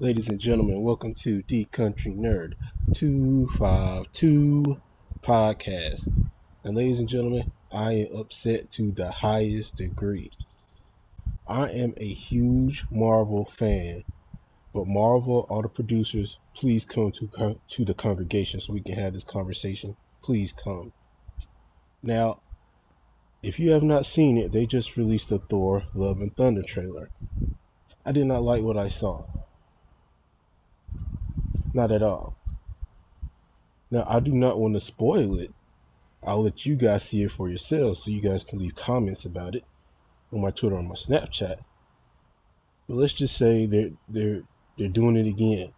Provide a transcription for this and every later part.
Ladies and gentlemen, welcome to D Country Nerd 252 podcast. And ladies and gentlemen, I am upset to the highest degree. I am a huge Marvel fan, but Marvel, all the producers, please come to to the congregation so we can have this conversation. Please come. Now, if you have not seen it, they just released the Thor Love and Thunder trailer. I did not like what I saw. Not at all. Now, I do not want to spoil it. I'll let you guys see it for yourselves so you guys can leave comments about it on my Twitter or my Snapchat. But let's just say they're they're they're doing it again.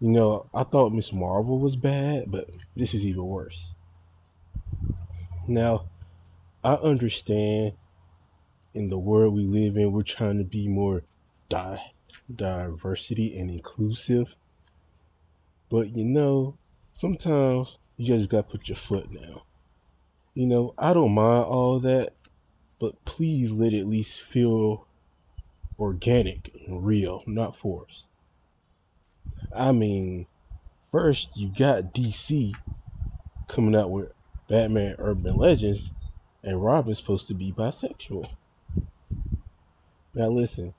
You know, I thought Miss Marvel was bad, but this is even worse. Now, I understand in the world we live in, we're trying to be more di- diversity and inclusive. But you know, sometimes you just gotta put your foot down. You know, I don't mind all that, but please let it at least feel organic and real, not forced. I mean, first you got DC coming out with Batman Urban Legends, and Robin's supposed to be bisexual. Now listen,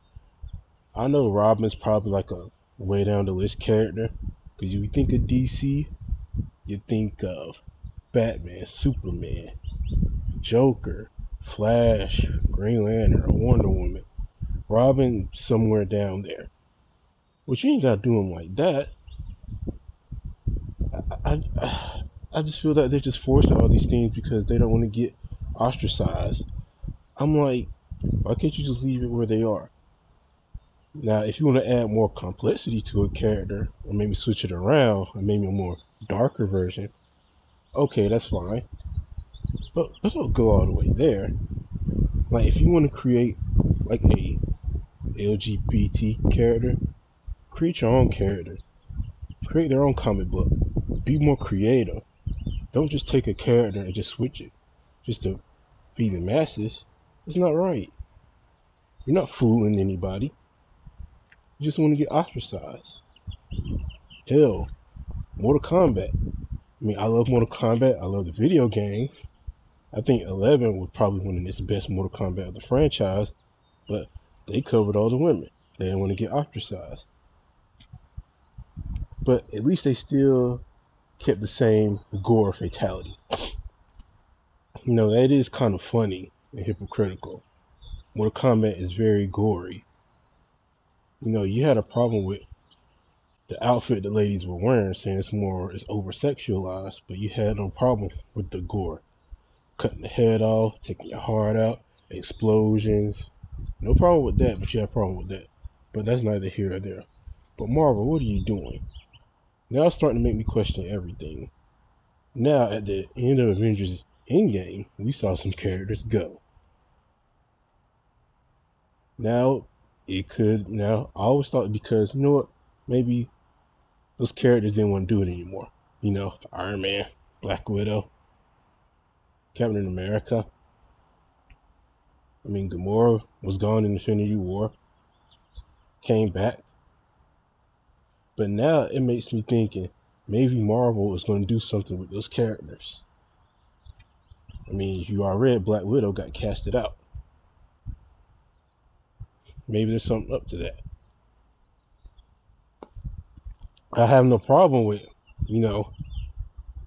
I know Robin's probably like a way down the list character, because you think of DC, you think of Batman, Superman, Joker, Flash, Green Lantern, Wonder Woman. Robin somewhere down there. But you ain't gotta do him like that. I, I, I just feel that they're just forcing all these things because they don't want to get ostracized. I'm like, why can't you just leave it where they are? Now, if you want to add more complexity to a character, or maybe switch it around, or maybe a more darker version, okay, that's fine. But, but don't go all the way there. Like, if you want to create like a LGBT character, create your own character. Create their own comic book. Be more creative. Don't just take a character and just switch it just to feed the masses. It's not right. You're not fooling anybody. Just want to get ostracized. Hell, Mortal Kombat. I mean, I love Mortal Kombat. I love the video game. I think 11 was probably one of the best Mortal Kombat of the franchise, but they covered all the women. They didn't want to get ostracized. But at least they still kept the same gore fatality. You know, that is kind of funny and hypocritical. Mortal Kombat is very gory. You know, you had a problem with the outfit the ladies were wearing, saying it's more it's over sexualized, but you had no problem with the gore. Cutting the head off, taking your heart out, explosions. No problem with that, but you have a problem with that. But that's neither here or there. But Marvel, what are you doing? Now it's starting to make me question everything. Now, at the end of Avengers Endgame, we saw some characters go. Now, it could, now, I always thought because, you know what, maybe those characters didn't want to do it anymore. You know, Iron Man, Black Widow, Captain America. I mean, Gamora was gone in Infinity War, came back, but now it makes me thinking maybe Marvel is going to do something with those characters. I mean, you already Black Widow got casted out. Maybe there's something up to that. I have no problem with, you know,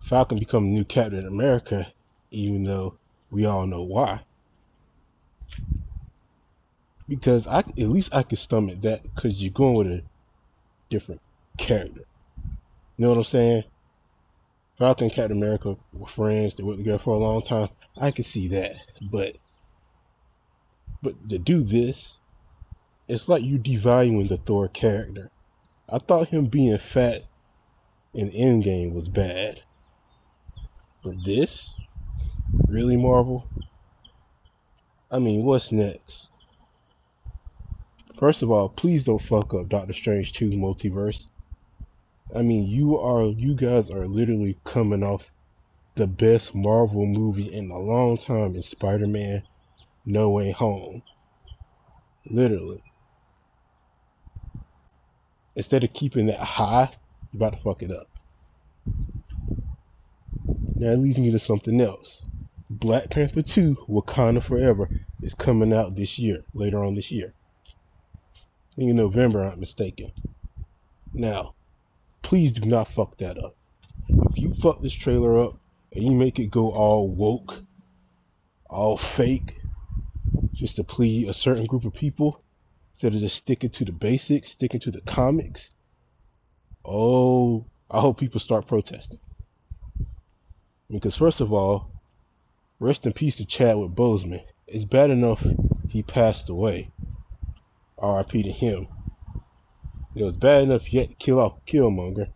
Falcon becoming new Captain America, even though we all know why. Because I at least I can stomach that because you're going with a different character. You know what I'm saying? Falcon and Captain America were friends. They worked together for a long time. I can see that, but but to do this, it's like you devaluing the Thor character. I thought him being fat in Endgame was bad. But this? Really, Marvel? I mean, what's next? First of all, please don't fuck up Doctor Strange 2 multiverse. I mean, you are you guys are literally coming off the best Marvel movie in a long time in Spider-Man No Way Home. Literally. Instead of keeping that high, you're about to fuck it up. Now it leads me to something else. Black Panther 2 Wakanda Forever is coming out this year, later on this year. In November, I'm mistaken. Now, please do not fuck that up. If you fuck this trailer up and you make it go all woke, all fake, just to please a certain group of people, instead of just sticking to the basics, sticking to the comics, oh, I hope people start protesting. Because first of all, rest in peace to Chadwick Boseman. It's bad enough he passed away. R.I.P. to him. It was bad enough yet to kill off Killmonger.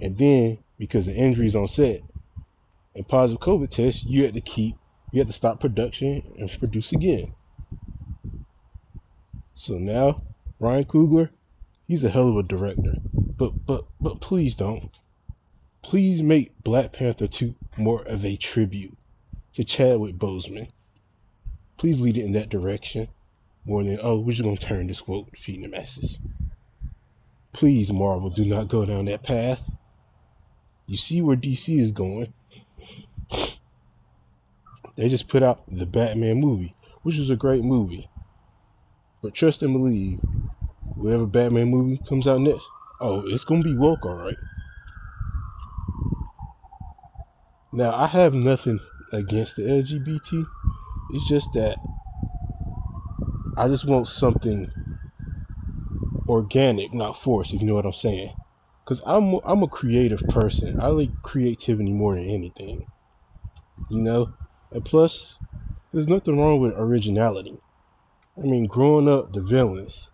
And then, because of injuries on set and positive COVID tests, you had to keep, you had to stop production and produce again. So now, Ryan Coogler, he's a hell of a director. But, but, but please don't please make Black Panther 2 more of a tribute to Chadwick Boseman. Please lead it in that direction more than, oh, we're just going to turn this quote feeding the masses. Please, Marvel, do not go down that path. You see where DC is going. They just put out the Batman movie, which is a great movie. But trust and believe, whatever Batman movie comes out next, oh, it's to be woke, alright. Now, I have nothing against the LGBT. It's just that I just want something organic, not forced, if you know what I'm saying. Cause I'm I'm a creative person. I like creativity more than anything. You know? And plus, there's nothing wrong with originality. I mean, growing up, the villains.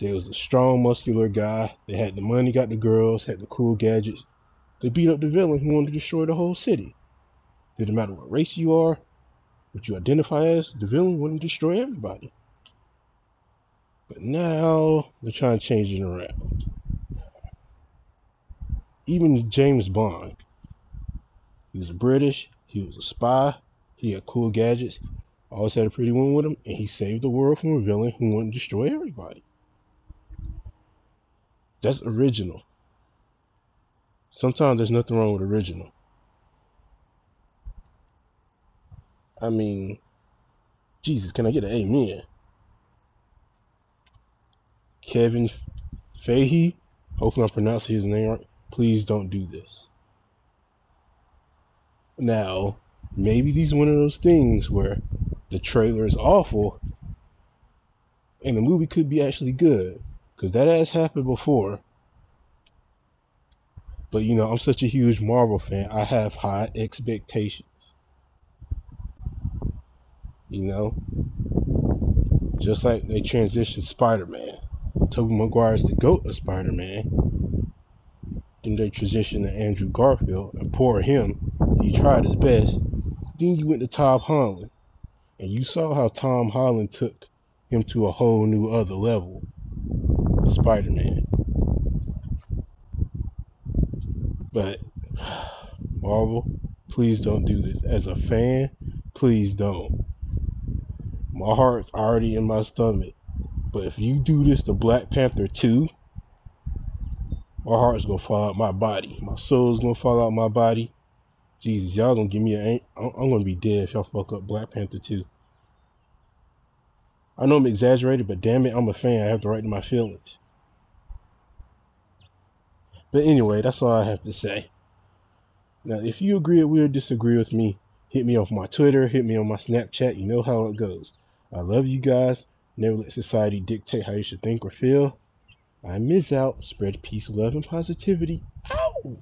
There was a strong, muscular guy. They had the money, got the girls, had the cool gadgets. They beat up the villain who wanted to destroy the whole city. Didn't matter what race you are, what you identify as, the villain wanted to destroy everybody. But now they're trying to change it around. Even James Bond. He was British, he was a spy, he had cool gadgets, always had a pretty woman with him, and he saved the world from a villain who wanted to destroy everybody. That's original. Sometimes there's nothing wrong with original. I mean, Jesus, can I get an amen? Kevin Feige, hopefully I'm pronouncing his name right. Please don't do this. Now, maybe these are one of those things where the trailer is awful and the movie could be actually good. Because that has happened before. But you know, I'm such a huge Marvel fan. I have high expectations. You know, just like they transitioned Spider-Man. Tobey Maguire's the goat of Spider-Man. Then they transitioned to Andrew Garfield, and poor him, he tried his best. Then you went to Tom Holland, and you saw how Tom Holland took him to a whole new other level. The Spider-Man. But Marvel, please don't do this. As a fan, please don't. My heart's already in my stomach. But if you do this to Black Panther 2, my heart's gonna fall out my body. My soul's gonna fall out my body. Jesus, y'all gonna give me a. I'm, I'm gonna be dead if y'all fuck up Black Panther 2. I know I'm exaggerated, but damn it, I'm a fan. I have the right to my feelings. But anyway, that's all I have to say. Now, if you agree or disagree with me, hit me off my Twitter, hit me on my Snapchat. You know how it goes. I love you guys. Never let society dictate how you should think or feel. I miss out. Spread peace, love, and positivity. Ow!